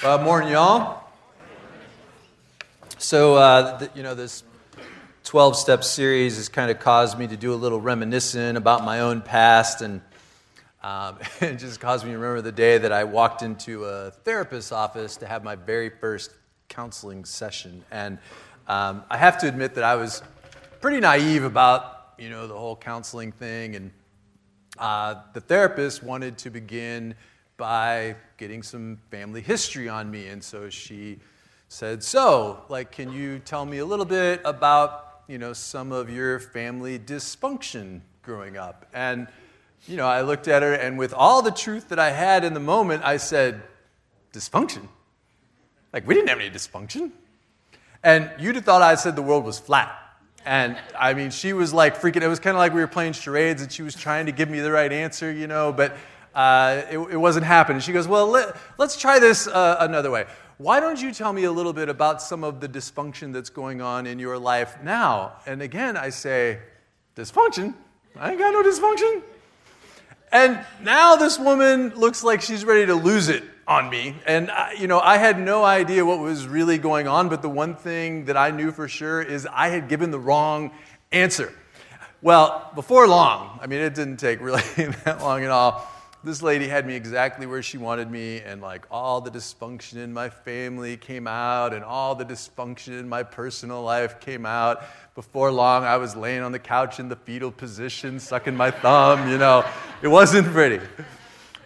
Uh, morning, y'all. So, uh, you know, this 12 step series has kind of caused me to do a little reminiscing about my own past, and um, it just caused me to remember the day that I walked into a therapist's office to have my very first counseling session. And um, I have to admit that I was pretty naive about, you know, the whole counseling thing, and uh, the therapist wanted to begin by getting some family history on me. And so she said, So, like, can you tell me a little bit about, you know, some of your family dysfunction growing up? And, you know, I looked at her, and with all the truth that I had in the moment, I said, Dysfunction? Like, we didn't have any dysfunction. And you'd have thought I said the world was flat. And I mean, she was like freaking, it was kind of like we were playing charades and she was trying to give me the right answer, you know, but uh, it, it, wasn't happening. She goes, Well, let, us try this uh, another way. Why don't you tell me a little bit about some of the dysfunction that's going on in your life now? And again, I say, Dysfunction? I ain't got no dysfunction. And now this woman looks like she's ready to lose it on me. And, I, you know, I had no idea what was really going on, but the one thing that I knew for sure is I had given the wrong answer. Well, before long, I mean, it didn't take really that long at all this lady had me exactly where she wanted me, and like all the dysfunction in my family came out, and all the dysfunction in my personal life came out. Before long, I was laying on the couch in the fetal position, sucking my thumb, you know. It wasn't pretty.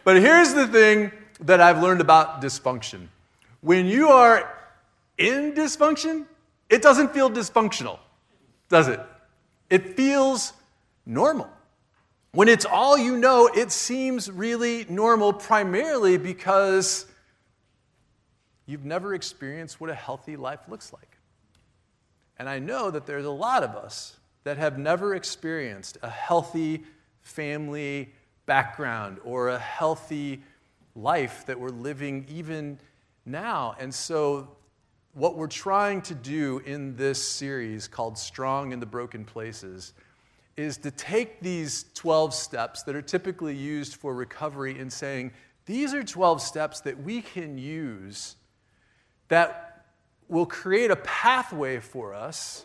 But here's the thing that I've learned about dysfunction when you are in dysfunction, it doesn't feel dysfunctional, does it? It feels normal. When it's all you know, it seems really normal, primarily because you've never experienced what a healthy life looks like. And I know that there's a lot of us that have never experienced a healthy family background or a healthy life that we're living even now. And so, what we're trying to do in this series called Strong in the Broken Places is to take these 12 steps that are typically used for recovery and saying, these are 12 steps that we can use that will create a pathway for us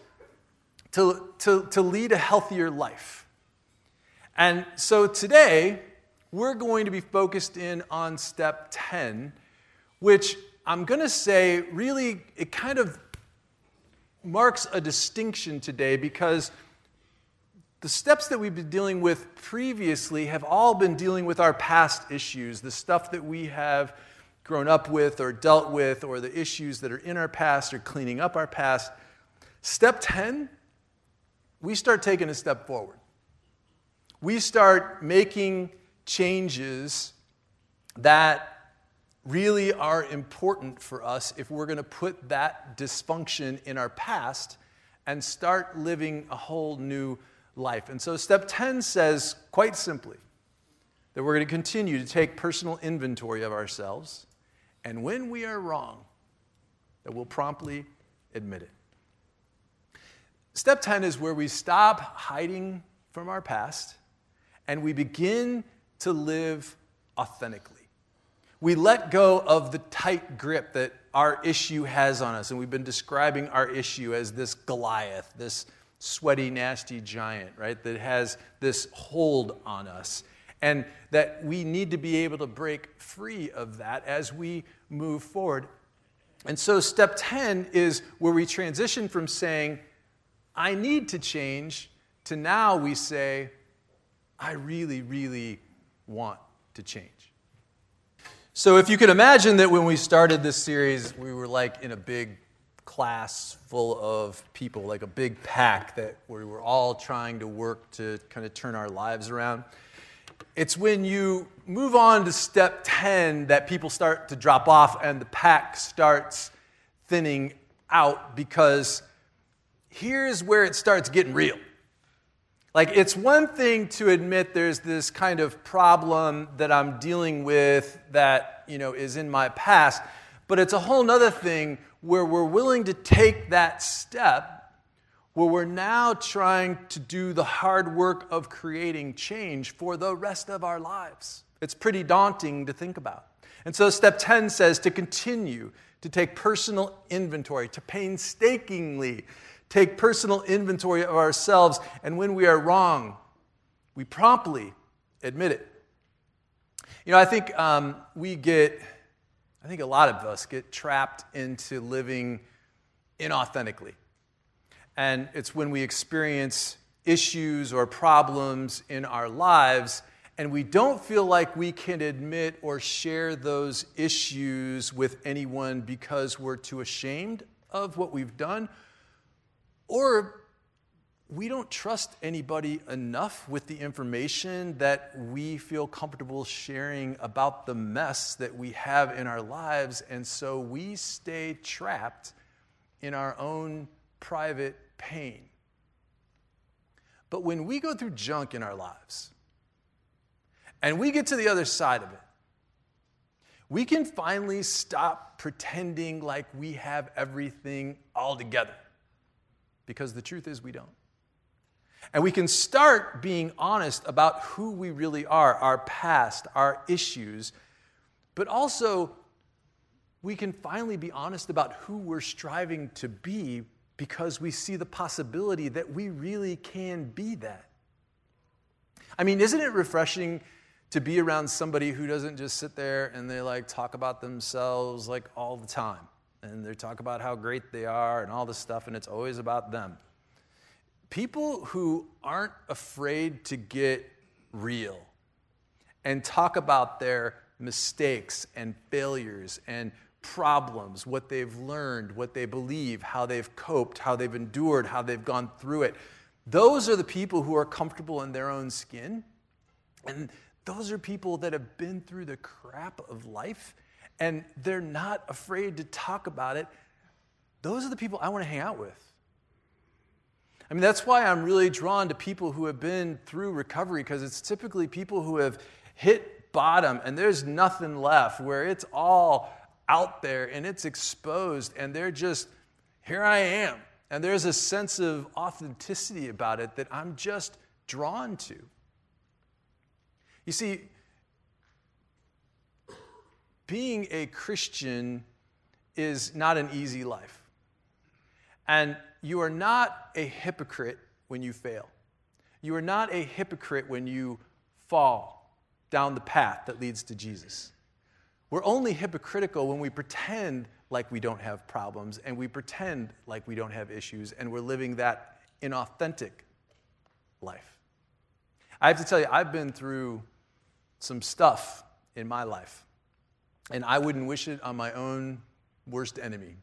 to, to, to lead a healthier life. And so today, we're going to be focused in on step 10, which I'm going to say really, it kind of marks a distinction today because the steps that we've been dealing with previously have all been dealing with our past issues, the stuff that we have grown up with or dealt with, or the issues that are in our past or cleaning up our past. Step 10, we start taking a step forward. We start making changes that really are important for us if we're going to put that dysfunction in our past and start living a whole new life. And so step 10 says, quite simply, that we're going to continue to take personal inventory of ourselves, and when we are wrong, that we'll promptly admit it. Step 10 is where we stop hiding from our past and we begin to live authentically. We let go of the tight grip that our issue has on us, and we've been describing our issue as this Goliath, this sweaty, nasty giant, right, that has this hold on us. And that we need to be able to break free of that as we move forward. And so, step 10 is where we transition from saying, I need to change, to now we say, I really, really want to change. So, if you can imagine that when we started this series, we were like in a big class full of people, like a big pack that we were all trying to work to kind of turn our lives around. It's when you move on to step 10 that people start to drop off and the pack starts thinning out because here's where it starts getting real. Like, it's one thing to admit there's this kind of problem that I'm dealing with that, you know, is in my past, but it's a whole other thing where we're willing to take that step, where we're now trying to do the hard work of creating change for the rest of our lives. It's pretty daunting to think about. And so step 10 says to continue to take personal inventory, to painstakingly take personal inventory of ourselves. And when we are wrong, we promptly admit it. You know, I think um, we get, I think a lot of us get trapped into living inauthentically. And it's when we experience issues or problems in our lives and we don't feel like we can admit or share those issues with anyone because we're too ashamed of what we've done, or we don't trust anybody enough with the information that we feel comfortable sharing about the mess that we have in our lives, and so we stay trapped in our own private pain. But when we go through junk in our lives, and we get to the other side of it, we can finally stop pretending like we have everything all together. Because the truth is, we don't. And we can start being honest about who we really are, our past, our issues, but also we can finally be honest about who we're striving to be because we see the possibility that we really can be that. I mean, isn't it refreshing to be around somebody who doesn't just sit there and they like talk about themselves like all the time and they talk about how great they are and all this stuff and it's always about them people who aren't afraid to get real and talk about their mistakes and failures and problems what they've learned what they believe how they've coped how they've endured how they've gone through it those are the people who are comfortable in their own skin and those are people that have been through the crap of life and they're not afraid to talk about it. Those are the people I want to hang out with. I mean, that's why I'm really drawn to people who have been through recovery because it's typically people who have hit bottom and there's nothing left, where it's all out there and it's exposed and they're just, here I am. And there's a sense of authenticity about it that I'm just drawn to. You see, being a Christian is not an easy life. And you are not a hypocrite when you fail. You are not a hypocrite when you fall down the path that leads to Jesus. We're only hypocritical when we pretend like we don't have problems and we pretend like we don't have issues and we're living that inauthentic life. I have to tell you, I've been through some stuff in my life. And I wouldn't wish it on my own worst enemy.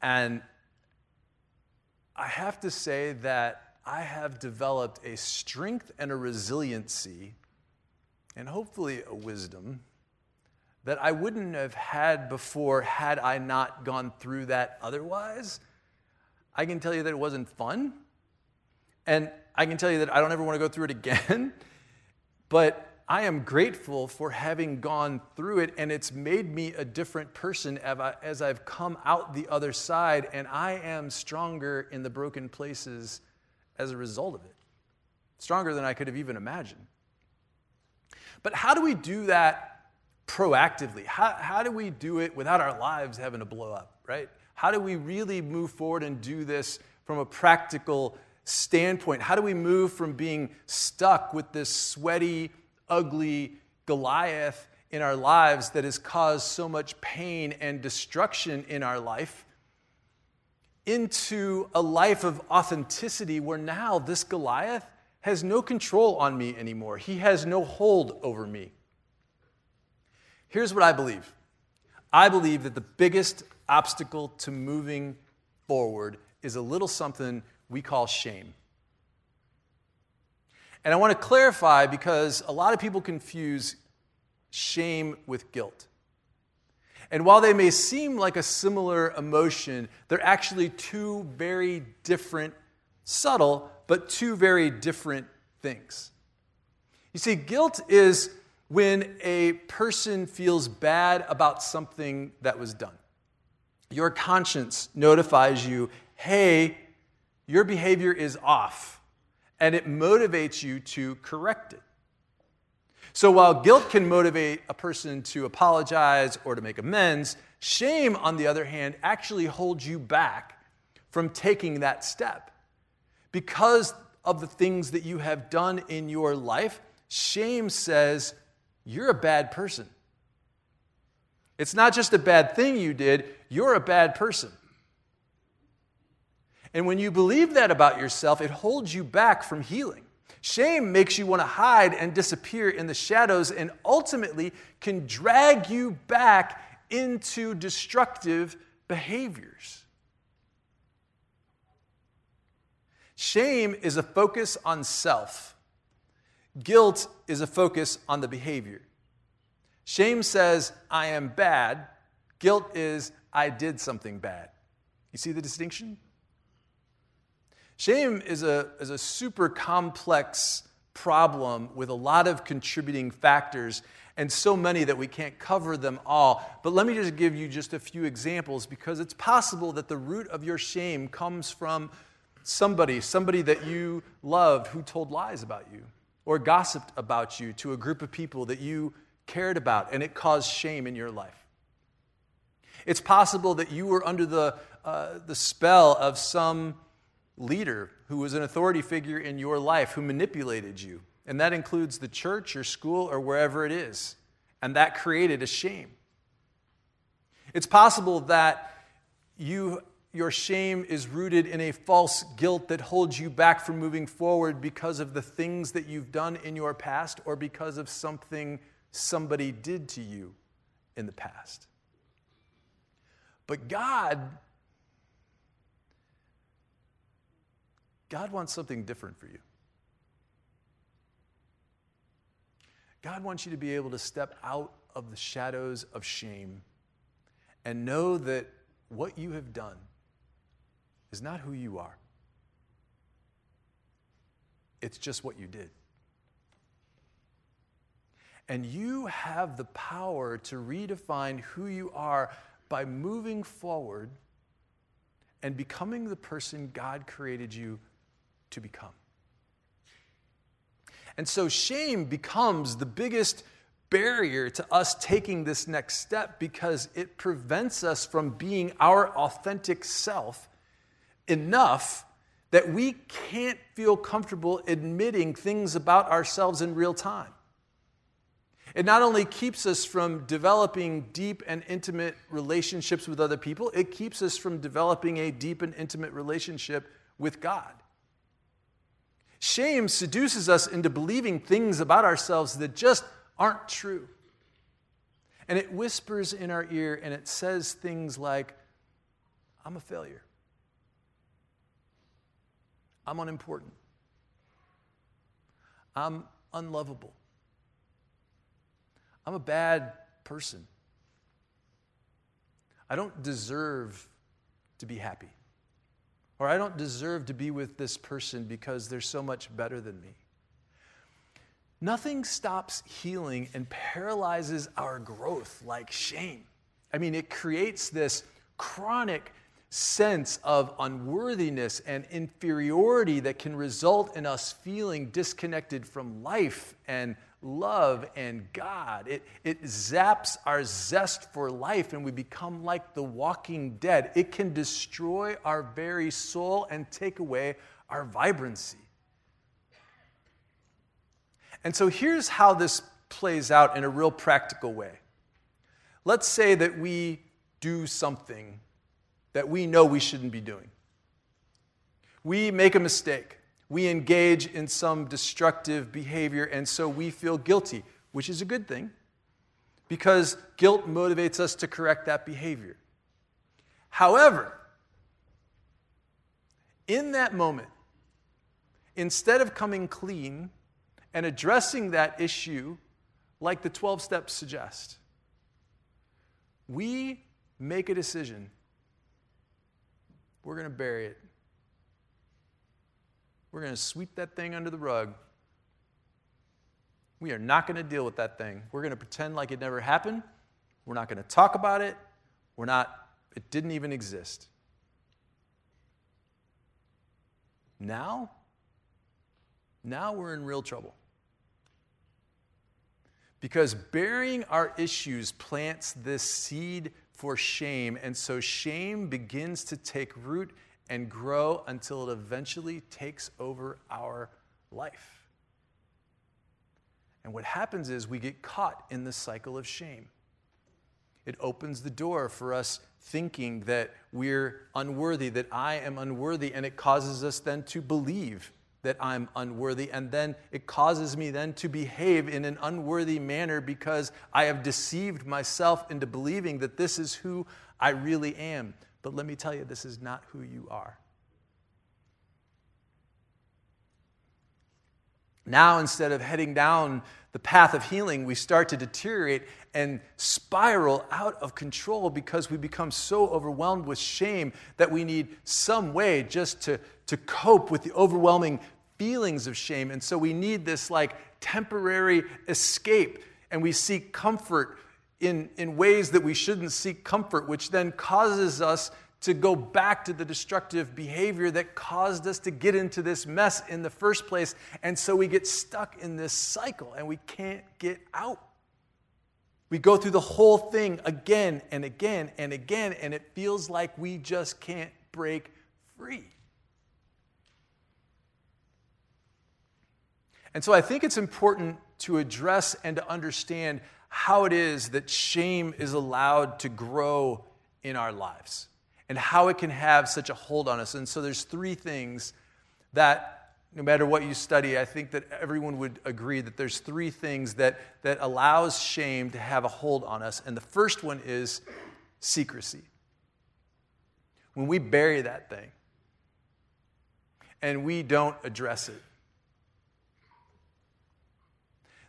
And I have to say that I have developed a strength and a resiliency, and hopefully a wisdom, that I wouldn't have had before had I not gone through that otherwise. I can tell you that it wasn't fun. And I can tell you that I don't ever want to go through it again. but I am grateful for having gone through it, and it's made me a different person as I've come out the other side, and I am stronger in the broken places as a result of it. Stronger than I could have even imagined. But how do we do that proactively? How, how do we do it without our lives having to blow up, right? How do we really move forward and do this from a practical standpoint? How do we move from being stuck with this sweaty, ugly Goliath in our lives that has caused so much pain and destruction in our life into a life of authenticity where now this Goliath has no control on me anymore. He has no hold over me. Here's what I believe I believe that the biggest obstacle to moving forward is a little something we call shame. And I want to clarify because a lot of people confuse shame with guilt. And while they may seem like a similar emotion, they're actually two very different, subtle, but two very different things. You see, guilt is when a person feels bad about something that was done. Your conscience notifies you, hey, your behavior is off and it motivates you to correct it. So while guilt can motivate a person to apologize or to make amends, shame, on the other hand, actually holds you back from taking that step. Because of the things that you have done in your life, shame says, You're a bad person. It's not just a bad thing you did, you're a bad person. And when you believe that about yourself, it holds you back from healing. Shame makes you want to hide and disappear in the shadows and ultimately can drag you back into destructive behaviors. Shame is a focus on self, guilt is a focus on the behavior. Shame says, I am bad. Guilt is, I did something bad. You see the distinction? Shame is a, is a super complex problem with a lot of contributing factors and so many that we can't cover them all. But let me just give you just a few examples because it's possible that the root of your shame comes from somebody, somebody that you loved who told lies about you or gossiped about you to a group of people that you cared about, and it caused shame in your life. It's possible that you were under the, uh, the spell of some leader who was an authority figure in your life who manipulated you, and that includes the church or school or wherever it is, and that created a shame. It's possible that you your shame is rooted in a false guilt that holds you back from moving forward because of the things that you've done in your past or because of something somebody did to you in the past. But God, God wants something different for you. God wants you to be able to step out of the shadows of shame and know that what you have done is not who you are. It's just what you did. And you have the power to redefine who you are by moving forward and becoming the person God created you to become. And so shame becomes the biggest barrier to us taking this next step because it prevents us from being our authentic self enough that we can't feel comfortable admitting things about ourselves in real time. It not only keeps us from developing deep and intimate relationships with other people, it keeps us from developing a deep and intimate relationship with God. Shame seduces us into believing things about ourselves that just aren't true. And it whispers in our ear and it says things like, I'm a failure. I'm unimportant. I'm unlovable. I'm a bad person. I don't deserve to be happy. Or I don't deserve to be with this person because they're so much better than me. Nothing stops healing and paralyzes our growth like shame. I mean, it creates this chronic sense of unworthiness and inferiority that can result in us feeling disconnected from life and love and God. It, it zaps our zest for life and we become like the walking dead. It can destroy our very soul and take away our vibrancy. And so here's how this plays out in a real practical way. Let's say that we do something that we know we shouldn't be doing. We make a mistake we engage in some destructive behavior, and so we feel guilty, which is a good thing because guilt motivates us to correct that behavior. However, in that moment, instead of coming clean and addressing that issue like the 12 steps suggest, we make a decision. We're going to bury it. We're going to sweep that thing under the rug. We are not going to deal with that thing. We're going to pretend like it never happened. We're not going to talk about it. We're not, it didn't even exist. Now, now we're in real trouble. Because burying our issues plants this seed for shame, and so shame begins to take root and grow until it eventually takes over our life. And what happens is we get caught in the cycle of shame. It opens the door for us thinking that we're unworthy, that I am unworthy, and it causes us then to believe that I'm unworthy, and then it causes me then to behave in an unworthy manner because I have deceived myself into believing that this is who I really am. But let me tell you, this is not who you are. Now, instead of heading down the path of healing, we start to deteriorate and spiral out of control because we become so overwhelmed with shame that we need some way just to, to cope with the overwhelming feelings of shame. And so we need this like temporary escape, and we seek comfort in, in ways that we shouldn't seek comfort, which then causes us to go back to the destructive behavior that caused us to get into this mess in the first place. And so we get stuck in this cycle and we can't get out. We go through the whole thing again and again and again, and it feels like we just can't break free. And so I think it's important to address and to understand how it is that shame is allowed to grow in our lives and how it can have such a hold on us. And so there's three things that no matter what you study, I think that everyone would agree that there's three things that, that allows shame to have a hold on us. And the first one is secrecy. When we bury that thing and we don't address it.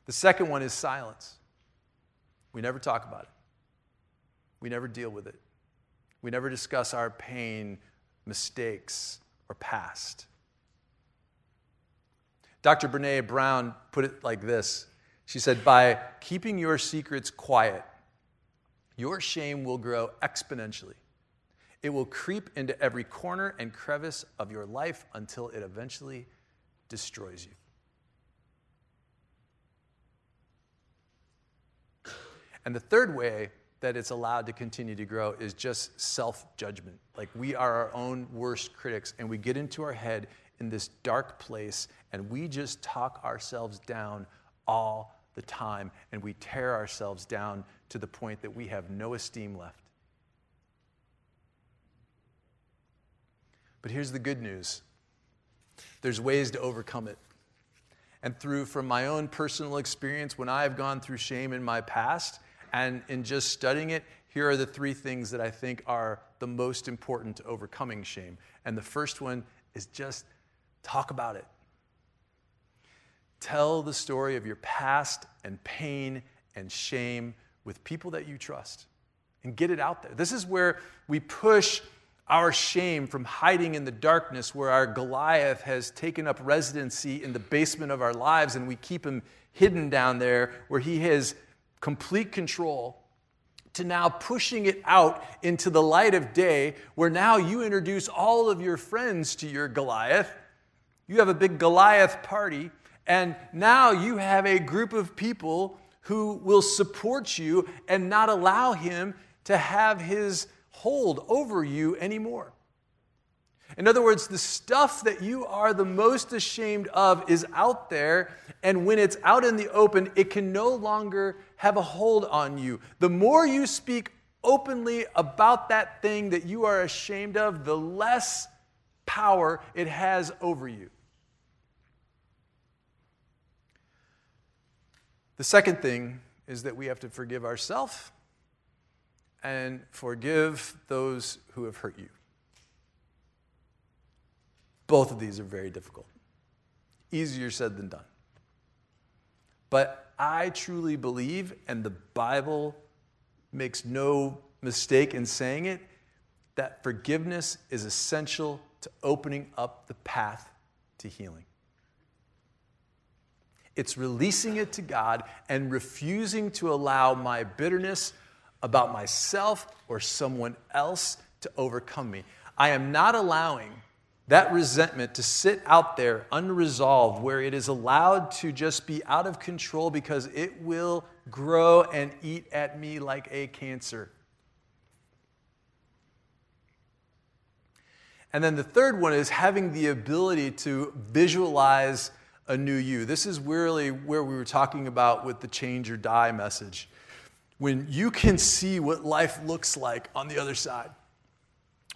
The second one is silence. We never talk about it. We never deal with it. We never discuss our pain, mistakes, or past. Dr. Brene Brown put it like this She said, By keeping your secrets quiet, your shame will grow exponentially. It will creep into every corner and crevice of your life until it eventually destroys you. And the third way that it's allowed to continue to grow is just self judgment. Like we are our own worst critics, and we get into our head in this dark place, and we just talk ourselves down all the time, and we tear ourselves down to the point that we have no esteem left. But here's the good news there's ways to overcome it. And through, from my own personal experience, when I have gone through shame in my past, and in just studying it, here are the three things that I think are the most important to overcoming shame. And the first one is just talk about it. Tell the story of your past and pain and shame with people that you trust and get it out there. This is where we push our shame from hiding in the darkness, where our Goliath has taken up residency in the basement of our lives, and we keep him hidden down there where he has complete control to now pushing it out into the light of day, where now you introduce all of your friends to your Goliath. You have a big Goliath party, and now you have a group of people who will support you and not allow him to have his hold over you anymore. In other words, the stuff that you are the most ashamed of is out there, and when it's out in the open, it can no longer have a hold on you. The more you speak openly about that thing that you are ashamed of, the less power it has over you. The second thing is that we have to forgive ourselves and forgive those who have hurt you. Both of these are very difficult. Easier said than done. But I truly believe, and the Bible makes no mistake in saying it, that forgiveness is essential to opening up the path to healing. It's releasing it to God and refusing to allow my bitterness about myself or someone else to overcome me. I am not allowing that resentment to sit out there unresolved, where it is allowed to just be out of control because it will grow and eat at me like a cancer. And then the third one is having the ability to visualize a new you. This is really where we were talking about with the change or die message. When you can see what life looks like on the other side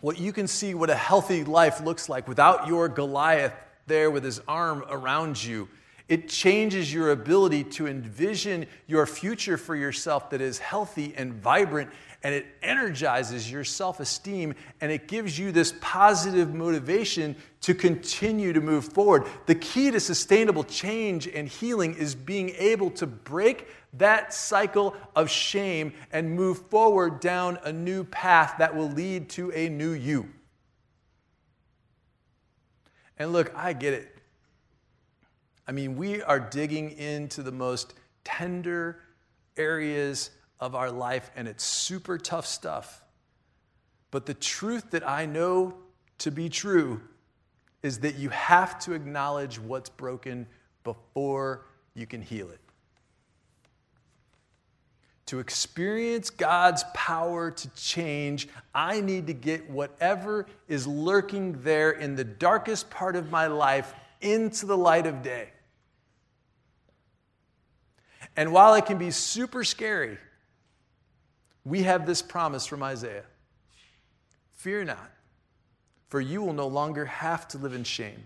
what you can see what a healthy life looks like without your Goliath there with his arm around you. It changes your ability to envision your future for yourself that is healthy and vibrant, and it energizes your self esteem, and it gives you this positive motivation to continue to move forward. The key to sustainable change and healing is being able to break that cycle of shame and move forward down a new path that will lead to a new you. And look, I get it. I mean, we are digging into the most tender areas of our life, and it's super tough stuff. But the truth that I know to be true is that you have to acknowledge what's broken before you can heal it to experience God's power to change, I need to get whatever is lurking there in the darkest part of my life into the light of day. And while it can be super scary, we have this promise from Isaiah Fear not, for you will no longer have to live in shame.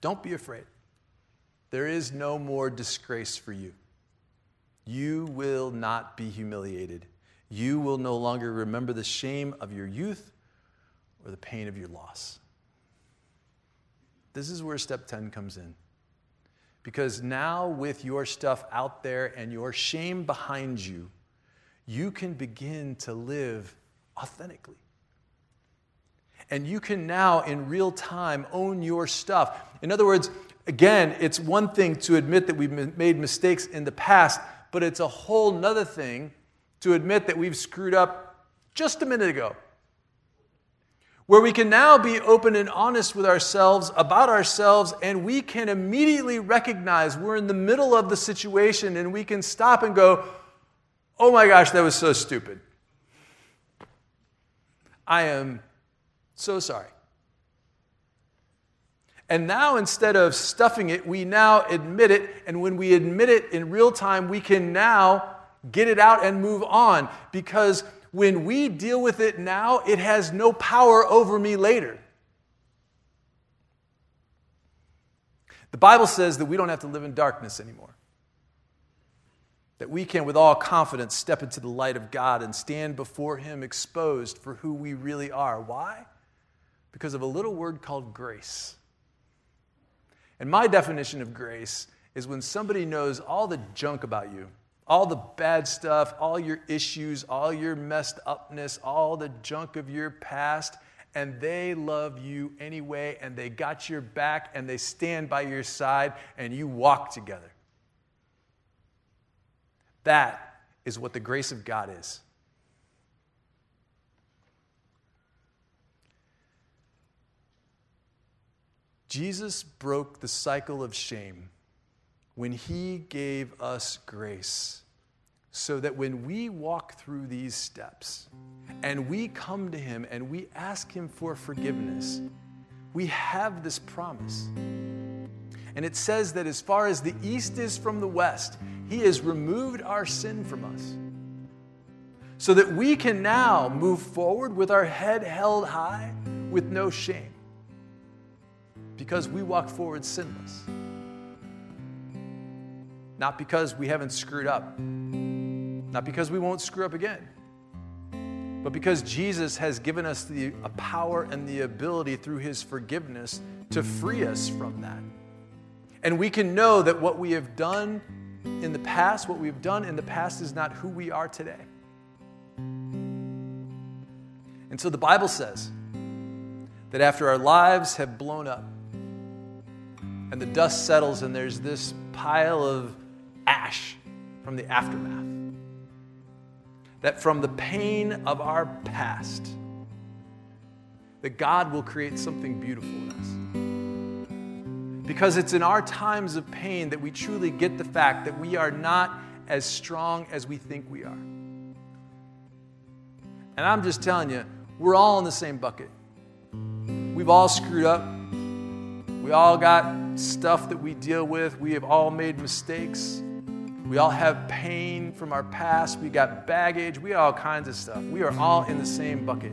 Don't be afraid. There is no more disgrace for you. You will not be humiliated. You will no longer remember the shame of your youth or the pain of your loss. This is where step 10 comes in. Because now, with your stuff out there and your shame behind you, you can begin to live authentically. And you can now, in real time, own your stuff. In other words, again, it's one thing to admit that we've made mistakes in the past, but it's a whole nother thing to admit that we've screwed up just a minute ago. Where we can now be open and honest with ourselves about ourselves, and we can immediately recognize we're in the middle of the situation and we can stop and go, Oh my gosh, that was so stupid. I am so sorry. And now, instead of stuffing it, we now admit it. And when we admit it in real time, we can now get it out and move on. Because when we deal with it now, it has no power over me later. The Bible says that we don't have to live in darkness anymore. That we can, with all confidence, step into the light of God and stand before Him exposed for who we really are. Why? Because of a little word called grace. And my definition of grace is when somebody knows all the junk about you, all the bad stuff, all your issues, all your messed upness, all the junk of your past, and they love you anyway, and they got your back, and they stand by your side, and you walk together. That is what the grace of God is. Jesus broke the cycle of shame when he gave us grace so that when we walk through these steps and we come to him and we ask him for forgiveness, we have this promise. And it says that as far as the east is from the west, he has removed our sin from us. So that we can now move forward with our head held high with no shame because we walk forward sinless. Not because we haven't screwed up, not because we won't screw up again, but because Jesus has given us the power and the ability through his forgiveness to free us from that. And we can know that what we have done in the past, what we've done in the past, is not who we are today. And so the Bible says that after our lives have blown up, and the dust settles, and there's this pile of ash from the aftermath. That from the pain of our past, that God will create something beautiful in us. Because it's in our times of pain that we truly get the fact that we are not as strong as we think we are. And I'm just telling you, we're all in the same bucket. We've all screwed up. We all got stuff that we deal with. We have all made mistakes. We all have pain from our past. We got baggage. We got all kinds of stuff. We are all in the same bucket.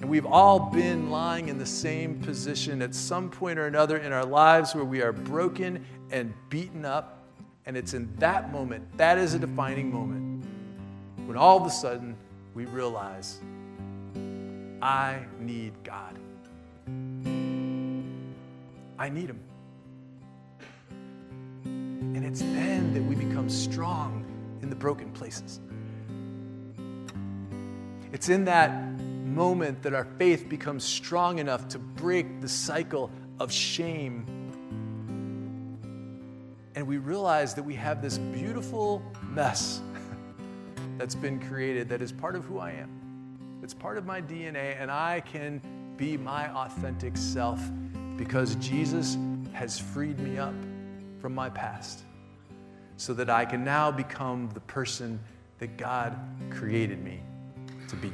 And we've all been lying in the same position at some point or another in our lives where we are broken and beaten up. And it's in that moment, that is a defining moment, when all of a sudden we realize, I need God. I need Him. And it's then that we become strong in the broken places. It's in that moment that our faith becomes strong enough to break the cycle of shame. And we realize that we have this beautiful mess that's been created that is part of who I am. It's part of my DNA, and I can be my authentic self because Jesus has freed me up from my past so that I can now become the person that God created me to be.